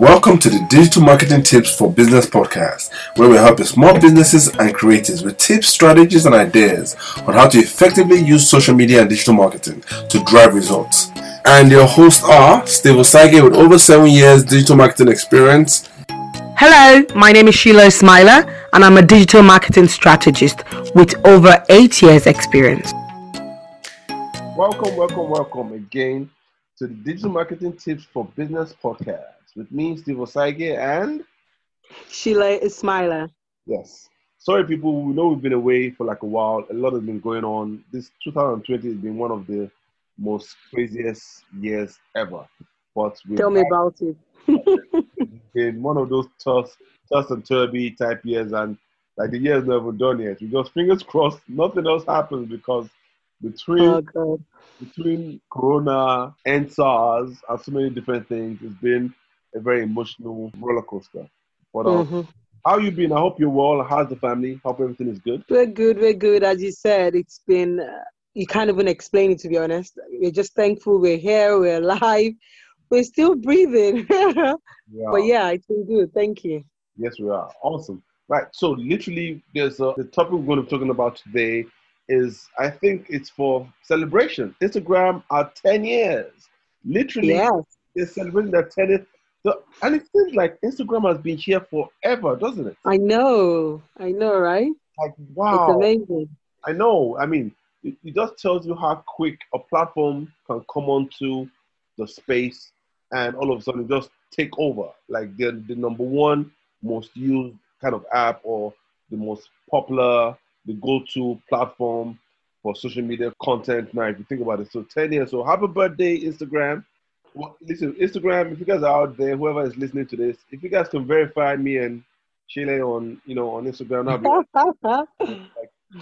Welcome to the Digital Marketing Tips for Business podcast, where we help small businesses and creators with tips, strategies, and ideas on how to effectively use social media and digital marketing to drive results. And your hosts are Steve Osage with over seven years digital marketing experience. Hello, my name is Sheila Ismaila, and I'm a digital marketing strategist with over eight years experience. Welcome, welcome, welcome again to the Digital Marketing Tips for Business podcast with me, Steve Osaige, and Sheila Ismaila. Yes. Sorry, people. We know we've been away for like a while. A lot has been going on. This 2020 has been one of the most craziest years ever. But tell me about it. it's been one of those toss, toss and turby type years, and like the year's never done yet. We just fingers crossed, nothing else happens because between oh, between Corona and SARS and so many different things, it's been a very emotional roller coaster. But um, mm-hmm. how you been? I hope you're well. How's the family? Hope everything is good. We're good. We're good. As you said, it's been. Uh, you can't even explain it to be honest. We're just thankful we're here. We're alive. We're still breathing. yeah. But yeah, it's been good. Thank you. Yes, we are. Awesome. Right. So literally, there's a, the topic we're going to be talking about today is I think it's for celebration. Instagram are 10 years. Literally, yes. they're celebrating their 10th so, and it seems like Instagram has been here forever, doesn't it? I know, I know, right? Like, wow. It's amazing. I know. I mean, it, it just tells you how quick a platform can come onto the space and all of a sudden just take over. Like, the, the number one most used kind of app or the most popular, the go to platform for social media content now, if you think about it. So, 10 years. So, happy birthday, Instagram. Well, listen, Instagram. If you guys are out there, whoever is listening to this, if you guys can verify me and Chile on, you know, on Instagram, I'll be like,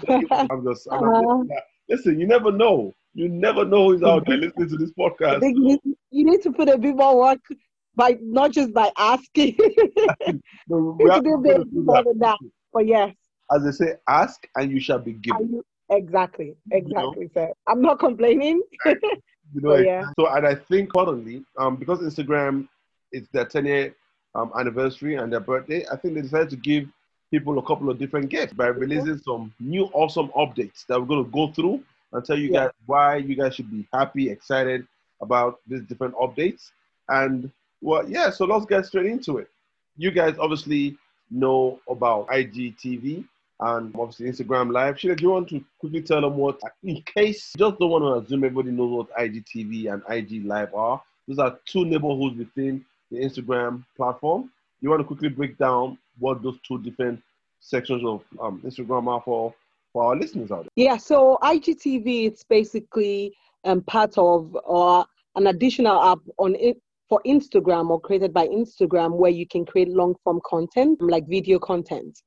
I'm just, I'm uh-huh. listen. You never know. You never know who's out there listening to this podcast. You need, to put a bit more work by not just by asking. no, we have to do more than that. But yes. As they say, ask and you shall be given. You, exactly, exactly. You know? So I'm not complaining. You know, yeah. so and I think currently, um, because Instagram is their 10 year um, anniversary and their birthday, I think they decided to give people a couple of different gifts by releasing some new awesome updates that we're going to go through and tell you yeah. guys why you guys should be happy, excited about these different updates. And well, yeah, so let's get straight into it. You guys obviously know about IGTV and obviously Instagram Live. Sheila, do you want to quickly tell them what, in case just don't want to assume everybody knows what IGTV and IG Live are? Those are two neighborhoods within the Instagram platform. You want to quickly break down what those two different sections of um, Instagram are for for our listeners out there? Yeah, so IGTV it's basically um, part of or an additional app on it for Instagram or created by Instagram where you can create long form content like video content.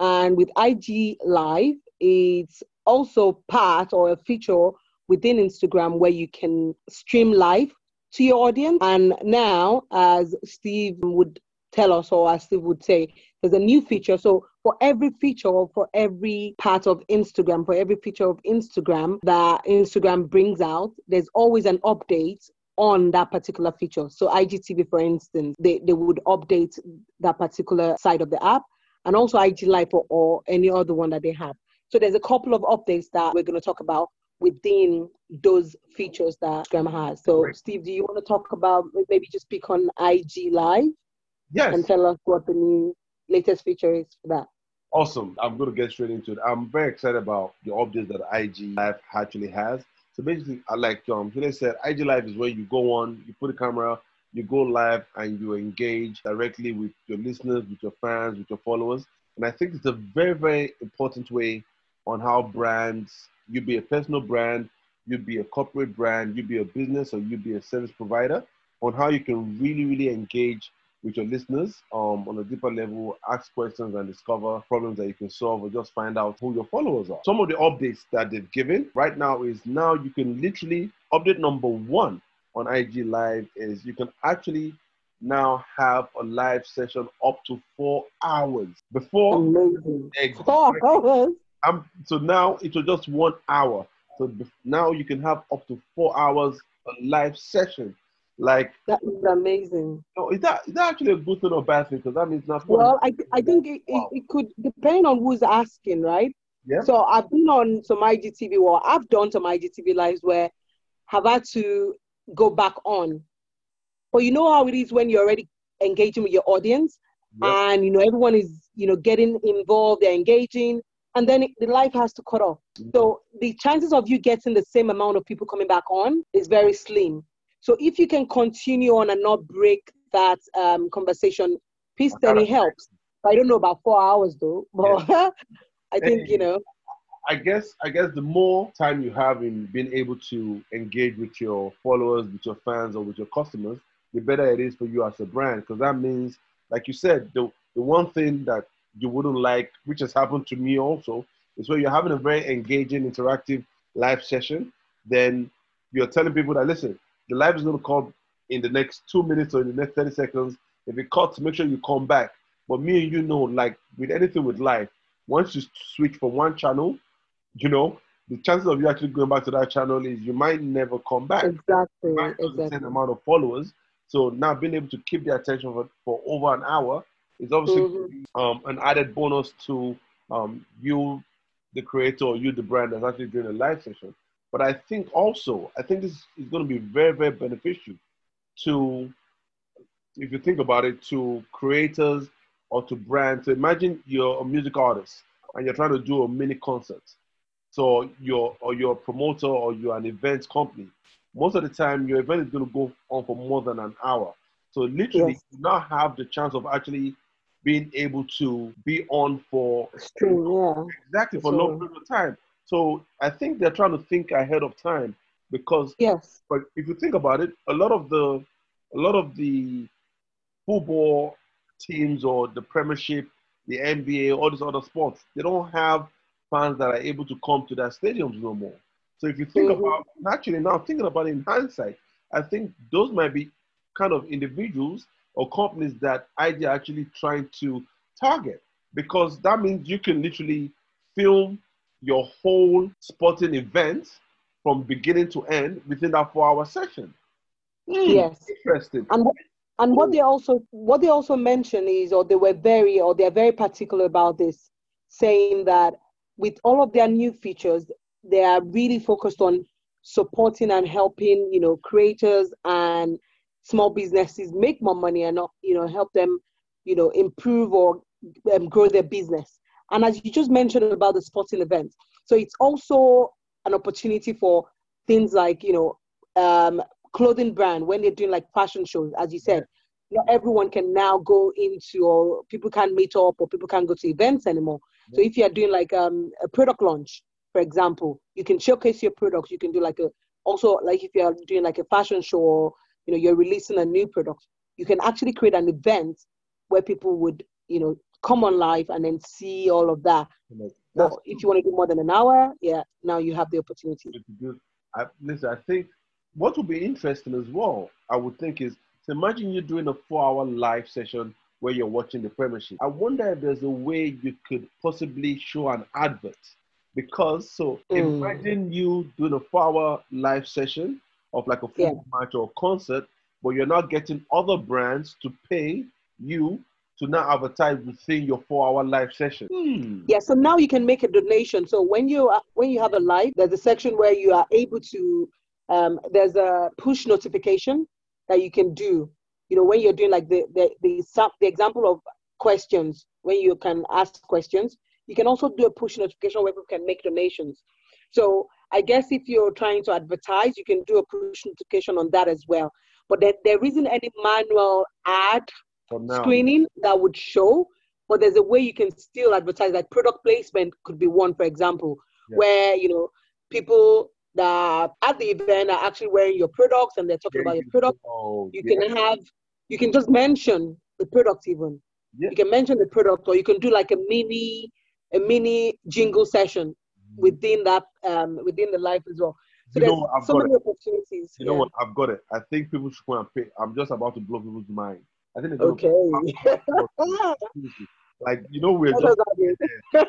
And with IG Live, it's also part or a feature within Instagram where you can stream live to your audience. And now, as Steve would tell us, or as Steve would say, there's a new feature. So for every feature or for every part of Instagram, for every feature of Instagram that Instagram brings out, there's always an update on that particular feature. So IGTV, for instance, they, they would update that particular side of the app and also IG Live or, any other one that they have. So there's a couple of updates that we're going to talk about within those features that Instagram has. So, Great. Steve, do you want to talk about maybe just speak on IG Live? Yes. And tell us what the new latest feature is for that. Awesome. I'm going to get straight into it. I'm very excited about the updates that IG Live actually has. So basically, I like um, Julie said, IG Live is where you go on, you put a camera, you go live and you engage directly with your listeners, with your fans, with your followers. And I think it's a very, very important way on how brands, you be a personal brand, you be a corporate brand, you be a business, or you be a service provider, on how you can really, really engage with your listeners um, on a deeper level, ask questions and discover problems that you can solve or just find out who your followers are. Some of the updates that they've given right now is now you can literally update number one on IG Live is you can actually now have a live session up to four hours. Before, Amazing. four hours. Um, so now it was just one hour. So now you can have up to four hours a live session. Like that is amazing. No, is that is that actually a good thing or bad thing? Because that means not. Well, I I think it, wow. it, it, could depend on who's asking, right? Yeah. So I've been on some IGTV, or I've done some IGTV lives where have had to go back on. But you know how it is when you're already engaging with your audience, and you know everyone is you know getting involved, they're engaging, and then it, the life has to cut off. Mm-hmm. So the chances of you getting the same amount of people coming back on is very slim. So if you can continue on and not break that um, conversation piece, then it helps. I don't know about four hours though, but yeah. I think you know. I guess I guess the more time you have in being able to engage with your followers, with your fans, or with your customers, the better it is for you as a brand. Because that means, like you said, the the one thing that you wouldn't like, which has happened to me also, is when you're having a very engaging, interactive live session, then you're telling people that listen, the live is going to come in the next two minutes or in the next 30 seconds. If it cuts, make sure you come back. But me and you know, like with anything with live, once you switch from one channel, you know, the chances of you actually going back to that channel is you might never come back. Exactly. exactly. The same amount of followers. So now being able to keep the attention for, for over an hour is obviously mm-hmm. um, an added bonus to um, you, the creator, or you, the brand that's actually doing a live session. But I think also, I think this is going to be very, very beneficial to, if you think about it, to creators or to brands. So imagine you're a music artist and you're trying to do a mini concert. So you're or you're a promoter or you're an event company. Most of the time, your event is going to go on for more than an hour. So literally, yes. you now have the chance of actually being able to be on for yeah. exactly for a long period of time. So I think they're trying to think ahead of time because yes. But if you think about it, a lot of the a lot of the football teams or the Premiership, the NBA, all these other sports, they don't have fans that are able to come to their stadiums no more. So if you think mm-hmm. about naturally now thinking about it in hindsight, I think those might be kind of individuals or companies that IG actually trying to target because that means you can literally film your whole sporting event from beginning to end within that four hour session. Mm, yes. Interesting. And, and what they also what they also mention is or they were very or they're very particular about this, saying that with all of their new features, they are really focused on supporting and helping, you know, creators and small businesses make more money and not, you know, help them, you know, improve or um, grow their business. And as you just mentioned about the sporting events, so it's also an opportunity for things like, you know, um, clothing brand when they're doing like fashion shows, as you said. Not everyone can now go into, or people can't meet up, or people can't go to events anymore. So if you are doing like um, a product launch, for example, you can showcase your products. You can do like a also like if you are doing like a fashion show, or, you know, you're releasing a new product. You can actually create an event where people would, you know, come on live and then see all of that. But if you want to do more than an hour, yeah, now you have the opportunity. I, listen, I think what would be interesting as well, I would think is so imagine you're doing a four hour live session where you're watching the premiership. I wonder if there's a way you could possibly show an advert. Because so mm. imagine you doing a four hour live session of like a football yeah. match or concert, but you're not getting other brands to pay you to now advertise within your four-hour live session. Hmm. Yeah, so now you can make a donation. So when you are, when you have a live, there's a section where you are able to. Um, there's a push notification that you can do. You know, when you're doing like the the the, the example of questions, when you can ask questions, you can also do a push notification where people can make donations. So I guess if you're trying to advertise, you can do a push notification on that as well. But there, there isn't any manual ad screening that would show, but there's a way you can still advertise. Like product placement could be one, for example, yeah. where you know people that at the event are actually wearing your products and they're talking yeah, about your product. Oh, you yeah. can have, you can just mention the product even. You can mention the product, or you can do like a mini, a mini jingle session mm-hmm. within that, um, within the life as well. So you there's so many it. opportunities. You know what? I've got it. I think people should go and pay. I'm just about to blow people's mind. I think it's okay. like you know we're just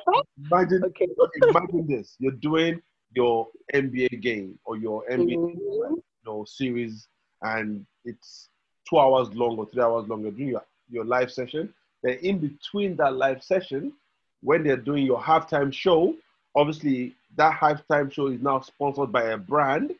imagine okay. imagine this. You're doing your NBA game or your NBA mm-hmm. you know, series and it's two hours long or three hours long, you're doing your, your live session. Then in between that live session, when they're doing your halftime show, obviously that halftime show is now sponsored by a brand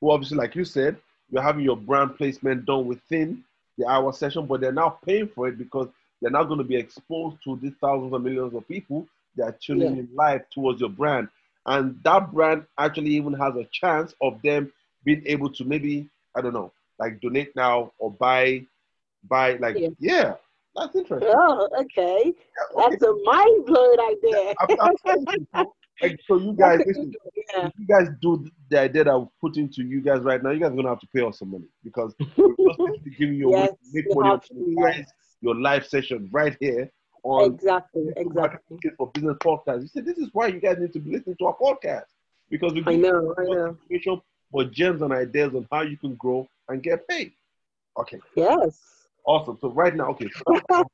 who obviously, like you said, you're having your brand placement done within the hour session, but they're now paying for it because they're now going to be exposed to these thousands of millions of people that are tuning yeah. in live towards your brand. And that brand actually even has a chance of them being able to maybe, I don't know, like donate now or buy, buy like, yeah, yeah that's interesting. Oh, okay. Yeah, okay. That's a mind blowing idea. Yeah, like, so you guys, listen, yeah. you guys do the idea that I'm putting to you guys right now, you guys are gonna have to pay us some money because we're just giving you a yes, way to make money to, yes. your live session right here on exactly exactly for business podcast. You said this is why you guys need to be listening to our podcast because we give I know, I know. information for gems and ideas on how you can grow and get paid. Okay. Yes. Awesome. So right now, okay. So that's,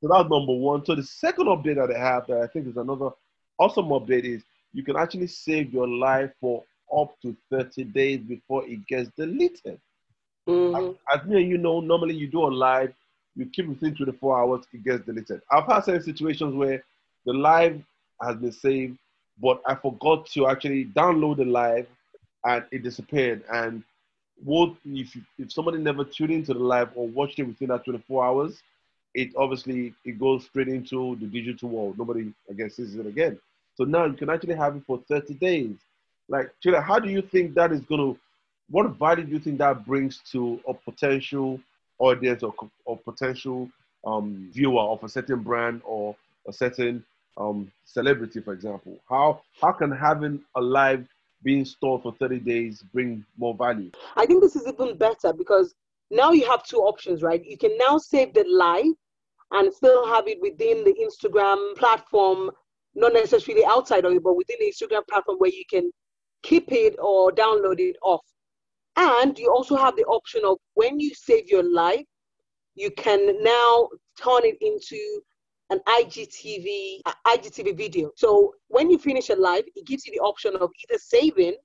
so that's number one. So the second update that I have that I think is another awesome update is you can actually save your life for up to 30 days before it gets deleted. Mm-hmm. As, as me and you know, normally you do a live, you keep it within 24 hours, it gets deleted. I've had certain situations where the live has been saved, but I forgot to actually download the live and it disappeared. And what if if somebody never tuned into the live or watched it within that 24 hours, it obviously it goes straight into the digital world. Nobody, I guess, sees it again. So now you can actually have it for 30 days. Like, Chile, how do you think that is going to, what value do you think that brings to a potential audience or, or potential um, viewer of a certain brand or a certain um, celebrity, for example? How, how can having a live being stored for 30 days bring more value? I think this is even better because now you have two options, right? You can now save the live and still have it within the Instagram platform not necessarily outside of it, but within the Instagram platform where you can keep it or download it off. And you also have the option of when you save your live, you can now turn it into an IGTV, IGTV video. So when you finish a live, it gives you the option of either saving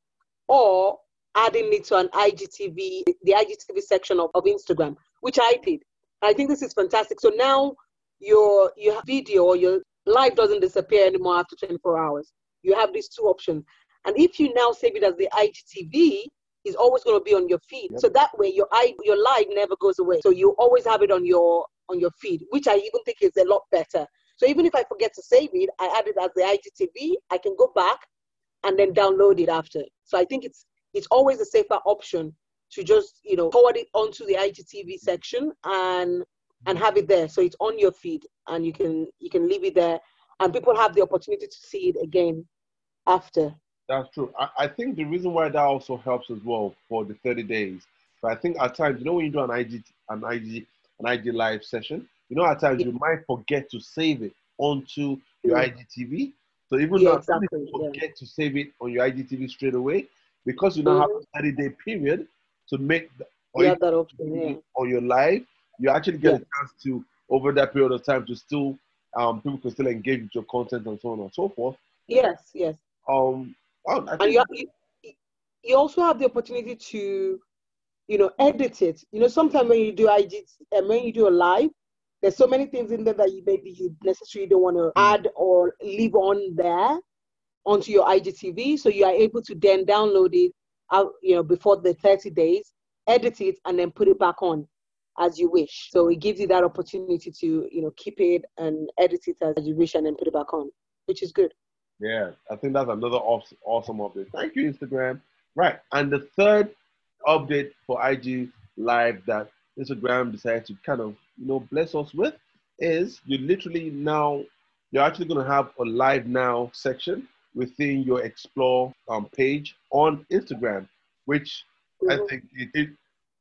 or adding it to an IGTV, the IGTV section of, of Instagram, which I did. I think this is fantastic. So now your your video or your live doesn't disappear anymore after 24 hours. You have these two options. And if you now save it as the IGTV, it's always going to be on your feed. Yep. So that way your eye, your live never goes away. So you always have it on your on your feed, which I even think is a lot better. So even if I forget to save it, I add it as the IGTV, I can go back and then download it after. So I think it's it's always a safer option to just, you know, forward it onto the IGTV section and and have it there so it's on your feed and you can you can leave it there and people have the opportunity to see it again after that's true i, I think the reason why that also helps as well for the 30 days but i think at times you know when you do an ig an ig an ig live session you know at times yeah. you might forget to save it onto your yeah. igtv so even yeah, though exactly, you forget yeah. to save it on your igtv straight away because you now mm-hmm. have a 30 day period to make the, yeah, that option, yeah. on your live you actually get a chance to over that period of time to still um, people can still engage with your content and so on and so forth. Yes, yes. Um, well, and you, you, you also have the opportunity to, you know, edit it. You know, sometimes when you do IG, and when you do a live, there's so many things in there that you maybe you necessarily don't want to mm. add or leave on there onto your IGTV. So you are able to then download it out, you know, before the 30 days, edit it, and then put it back on as you wish. So it gives you that opportunity to, you know, keep it and edit it as you wish and then put it back on, which is good. Yeah, I think that's another awesome, awesome update. Thank you, Instagram. Right. And the third update for IG Live that Instagram decided to kind of, you know, bless us with is you literally now, you're actually going to have a live now section within your explore um, page on Instagram, which mm-hmm. I think it, it,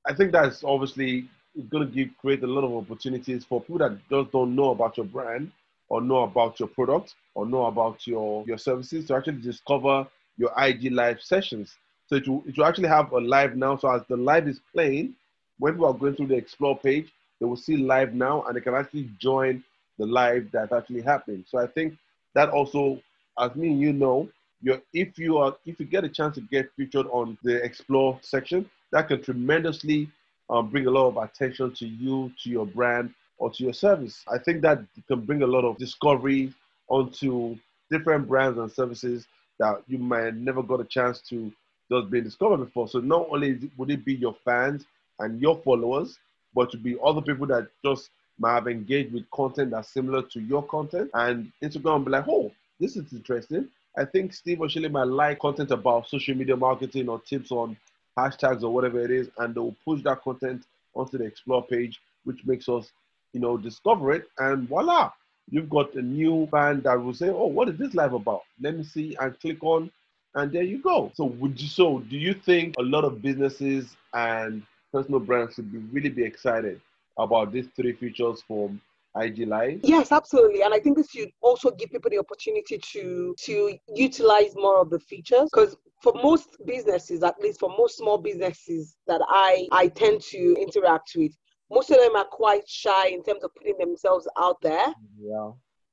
I think that's obviously going to give create a lot of opportunities for people that just don't know about your brand or know about your product or know about your your services to actually discover your IG live sessions. So it will, it will actually have a live now. So as the live is playing, when people are going through the explore page, they will see live now and they can actually join the live that's actually happening. So I think that also, as me and you know, you if you are if you get a chance to get featured on the explore section, that can tremendously um, bring a lot of attention to you, to your brand, or to your service. I think that can bring a lot of discovery onto different brands and services that you might never got a chance to just be discovered before. So not only would it be your fans and your followers, but to be other people that just might have engaged with content that's similar to your content. And Instagram be like, oh, this is interesting. I think Steve Oshile might like content about social media marketing or tips on hashtags or whatever it is, and they will push that content onto the explore page, which makes us, you know, discover it. And voila, you've got a new fan that will say, "Oh, what is this live about? Let me see," and click on, and there you go. So, would you? So, do you think a lot of businesses and personal brands should be really be excited about these three features from IG Live? Yes, absolutely. And I think this should also give people the opportunity to to utilize more of the features because for most businesses, at least for most small businesses that I I tend to interact with, most of them are quite shy in terms of putting themselves out there. Yeah.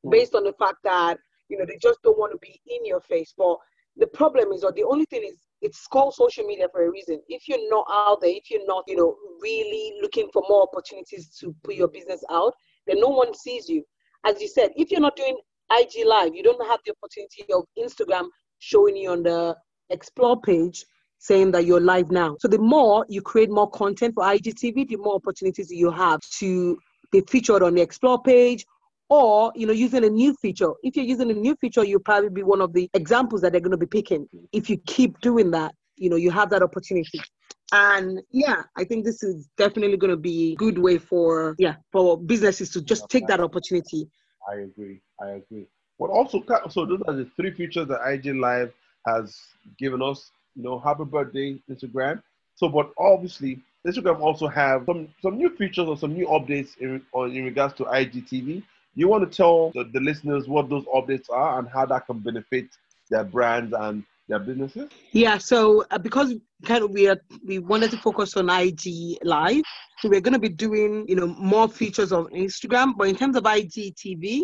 Based on the fact that you know they just don't want to be in your face. But the problem is, or the only thing is, it's called social media for a reason. If you're not out there, if you're not, you know, really looking for more opportunities to put your business out, then no one sees you. As you said, if you're not doing IG Live, you don't have the opportunity of Instagram showing you on the explore page saying that you're live now. So the more you create more content for IGTV, the more opportunities you have to be featured on the explore page or you know using a new feature. If you're using a new feature you'll probably be one of the examples that they're going to be picking. If you keep doing that you know you have that opportunity. And yeah i think this is definitely going to be a good way for yeah for businesses to just take that opportunity. I agree. I agree. But also so those are the three features that ig live has given us you know happy birthday instagram so but obviously instagram also have some some new features or some new updates in, on, in regards to igtv you want to tell the, the listeners what those updates are and how that can benefit their brands and their businesses? Yeah, so uh, because kind of we are, we wanted to focus on IG Live, so we're going to be doing you know more features of Instagram. But in terms of IGTV,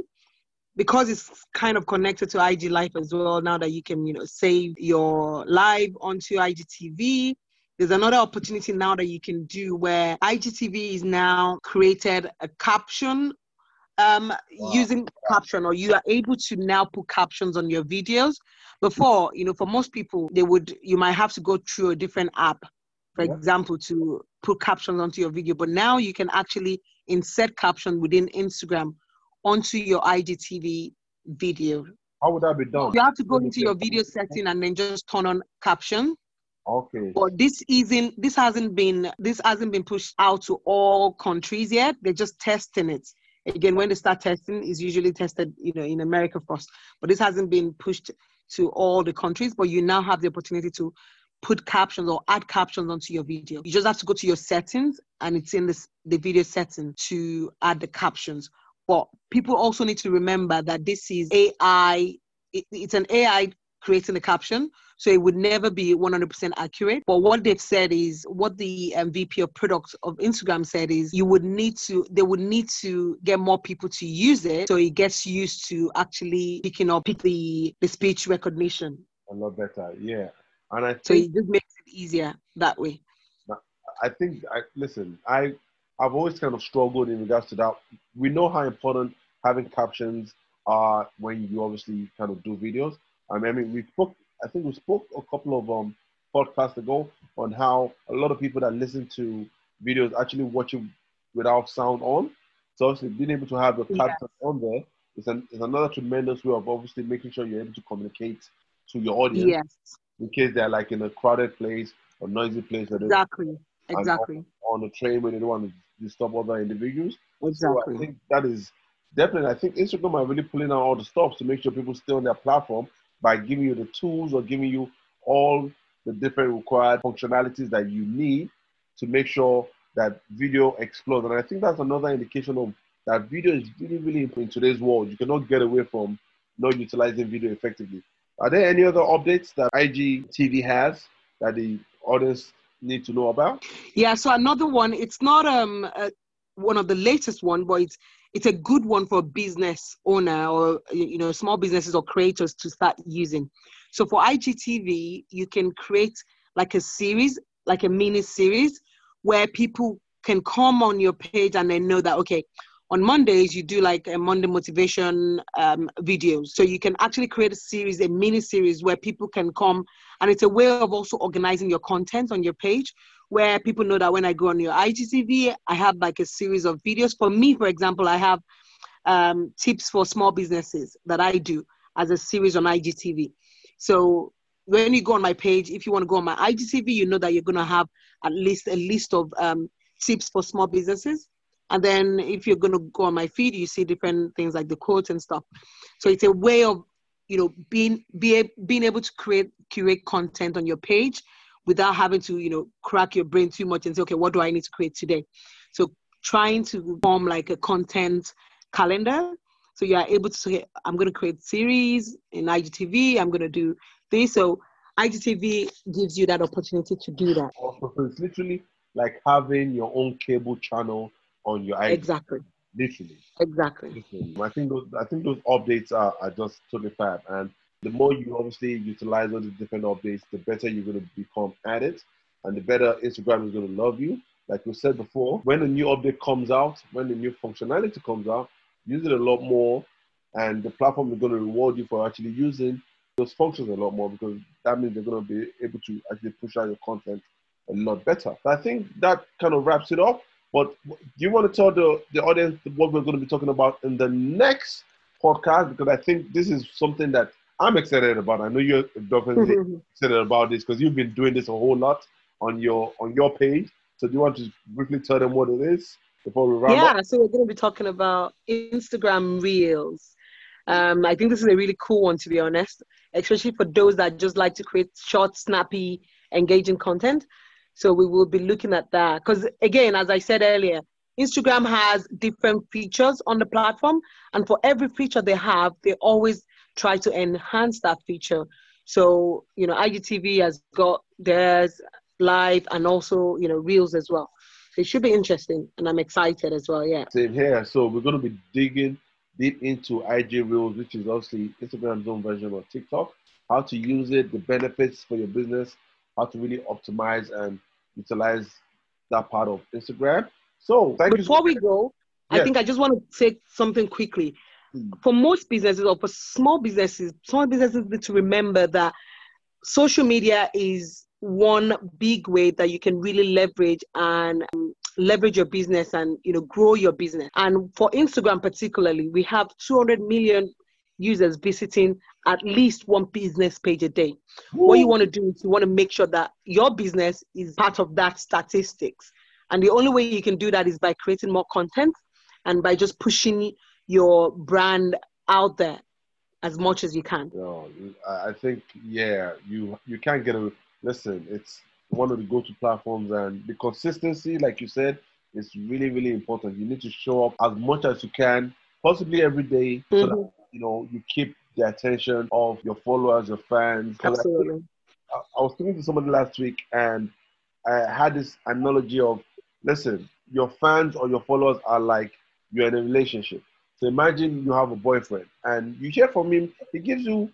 because it's kind of connected to IG Live as well, now that you can you know save your live onto IGTV. There's another opportunity now that you can do where IGTV is now created a caption um, wow. using caption or you are able to now put captions on your videos before you know for most people they would you might have to go through a different app for yeah. example to put captions onto your video but now you can actually insert caption within instagram onto your igtv video. How would that be done? You have to go into your video setting and then just turn on caption. Okay. But this isn't this hasn't been this hasn't been pushed out to all countries yet. They're just testing it. Again when they start testing is usually tested you know in america first. But this hasn't been pushed to all the countries but you now have the opportunity to put captions or add captions onto your video. You just have to go to your settings and it's in this the video setting to add the captions but people also need to remember that this is ai it, it's an ai creating the caption so it would never be 100% accurate. But what they've said is, what the um, VP of products of Instagram said is, you would need to, they would need to get more people to use it so it gets used to actually picking up pick the, the speech recognition. A lot better, yeah. And I think, so it just makes it easier that way. I think, I, listen, I, I've always kind of struggled in regards to that. We know how important having captions are when you obviously kind of do videos. I mean, I mean we spoke I think we spoke a couple of um, podcasts ago on how a lot of people that listen to videos actually watch it without sound on. So obviously being able to have the caption on there is, an, is another tremendous way of obviously making sure you're able to communicate to your audience. Yes. In case they're like in a crowded place or noisy place. Exactly. Exactly. On, on the train where they don't want to disturb other individuals. Exactly. So I think that is definitely, I think Instagram are really pulling out all the stops to make sure people stay on their platform by giving you the tools or giving you all the different required functionalities that you need to make sure that video explodes. And I think that's another indication of that video is really, really important in today's world. You cannot get away from not utilizing video effectively. Are there any other updates that IGTV has that the audience need to know about? Yeah, so another one, it's not um one of the latest one, but it's it's a good one for business owner or you know small businesses or creators to start using so for igtv you can create like a series like a mini series where people can come on your page and they know that okay, on Mondays you do like a Monday motivation um, videos. So you can actually create a series, a mini series where people can come, and it's a way of also organizing your content on your page, where people know that when I go on your IGTV, I have like a series of videos. For me, for example, I have um, tips for small businesses that I do as a series on IGTV. So when you go on my page, if you want to go on my IGTV, you know that you're going to have at least a list of um, tips for small businesses. And then if you're going to go on my feed, you see different things like the quotes and stuff. So it's a way of, you know, being be, being able to create curate content on your page without having to, you know, crack your brain too much and say, okay, what do I need to create today? So trying to form like a content calendar. So you are able to say, I'm going to create series in IGTV. I'm going to do this. So IGTV gives you that opportunity to do that. So it's literally like having your own cable channel on your IGTV. Exactly. Literally. Exactly. Literally. I think those I think those updates are, are just totally fab. And the more you obviously utilize all the different updates, the better you're going to become at it, and the better Instagram is going to love you. Like we said before, when a new update comes out, when the new functionality comes out, use it a lot more, and the platform is going to reward you for actually using those functions a lot more because that means they're going to be able to actually push out your content a lot better. So I think that kind of wraps it up. But do you want to tell the, the audience what we're going to be talking about in the next podcast? Because I think this is something that I'm excited about. I know you're definitely excited about this because you've been doing this a whole lot on your on your page. So do you want to briefly tell them what it is before we wrap yeah, up? Yeah, so we're going to be talking about Instagram Reels. Um, I think this is a really cool one, to be honest, especially for those that just like to create short, snappy, engaging content. So we will be looking at that. Because again, as I said earlier, Instagram has different features on the platform. And for every feature they have, they always try to enhance that feature. So, you know, IGTV has got theirs live and also, you know, Reels as well. It should be interesting. And I'm excited as well. Yeah. Same here. So we're going to be digging deep into IG Reels, which is obviously Instagram's own version of TikTok, how to use it, the benefits for your business, how to really optimize and utilize that part of Instagram. So before we go, yes. I think I just want to say something quickly. Hmm. For most businesses or for small businesses, small businesses need to remember that social media is one big way that you can really leverage and um, leverage your business and you know grow your business and for instagram particularly we have 200 million users visiting at least one business page a day Ooh. what you want to do is you want to make sure that your business is part of that statistics and the only way you can do that is by creating more content and by just pushing your brand out there as much as you can. No, I think yeah, you you can't get a listen. It's one of the go-to platforms, and the consistency, like you said, is really really important. You need to show up as much as you can, possibly every day, mm-hmm. so. You know you keep the attention of your followers, your fans. Absolutely. I, I was talking to somebody last week, and I had this analogy of, listen, your fans or your followers are like you're in a relationship. So imagine you have a boyfriend and you hear from him, he gives you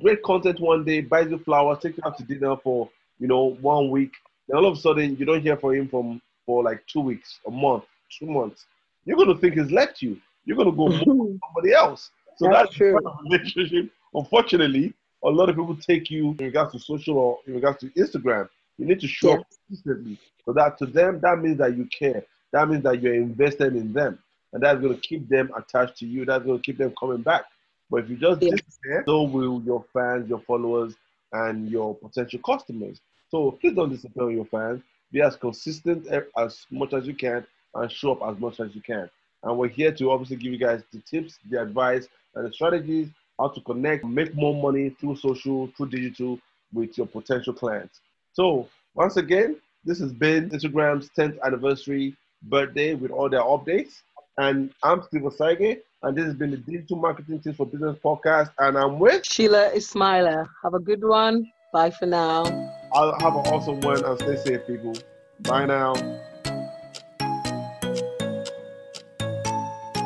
great content one day, buys you flowers, takes you out to dinner for, you know, one week. Then all of a sudden you don't hear from him from for like two weeks, a month, two months. You're gonna think he's left you. You're gonna go with somebody else. So that's, that's true. Kind of relationship. Unfortunately, a lot of people take you in regards to social or in regards to Instagram. You need to show up consistently. So that to them, that means that you care. That means that you're invested in them and that's going to keep them attached to you. That's going to keep them coming back. But if you just disappear, so will your fans, your followers, and your potential customers. So please don't disappear on your fans. Be as consistent as much as you can and show up as much as you can. And we're here to obviously give you guys the tips, the advice, and the strategies how to connect, make more money through social, through digital with your potential clients. So once again, this has been Instagram's 10th anniversary birthday with all their updates. And I'm Steve Osage, and this has been the Digital Marketing Tips for Business podcast. And I'm with Sheila Ismaila. Have a good one. Bye for now. I'll have an awesome one and stay safe, people. Bye now.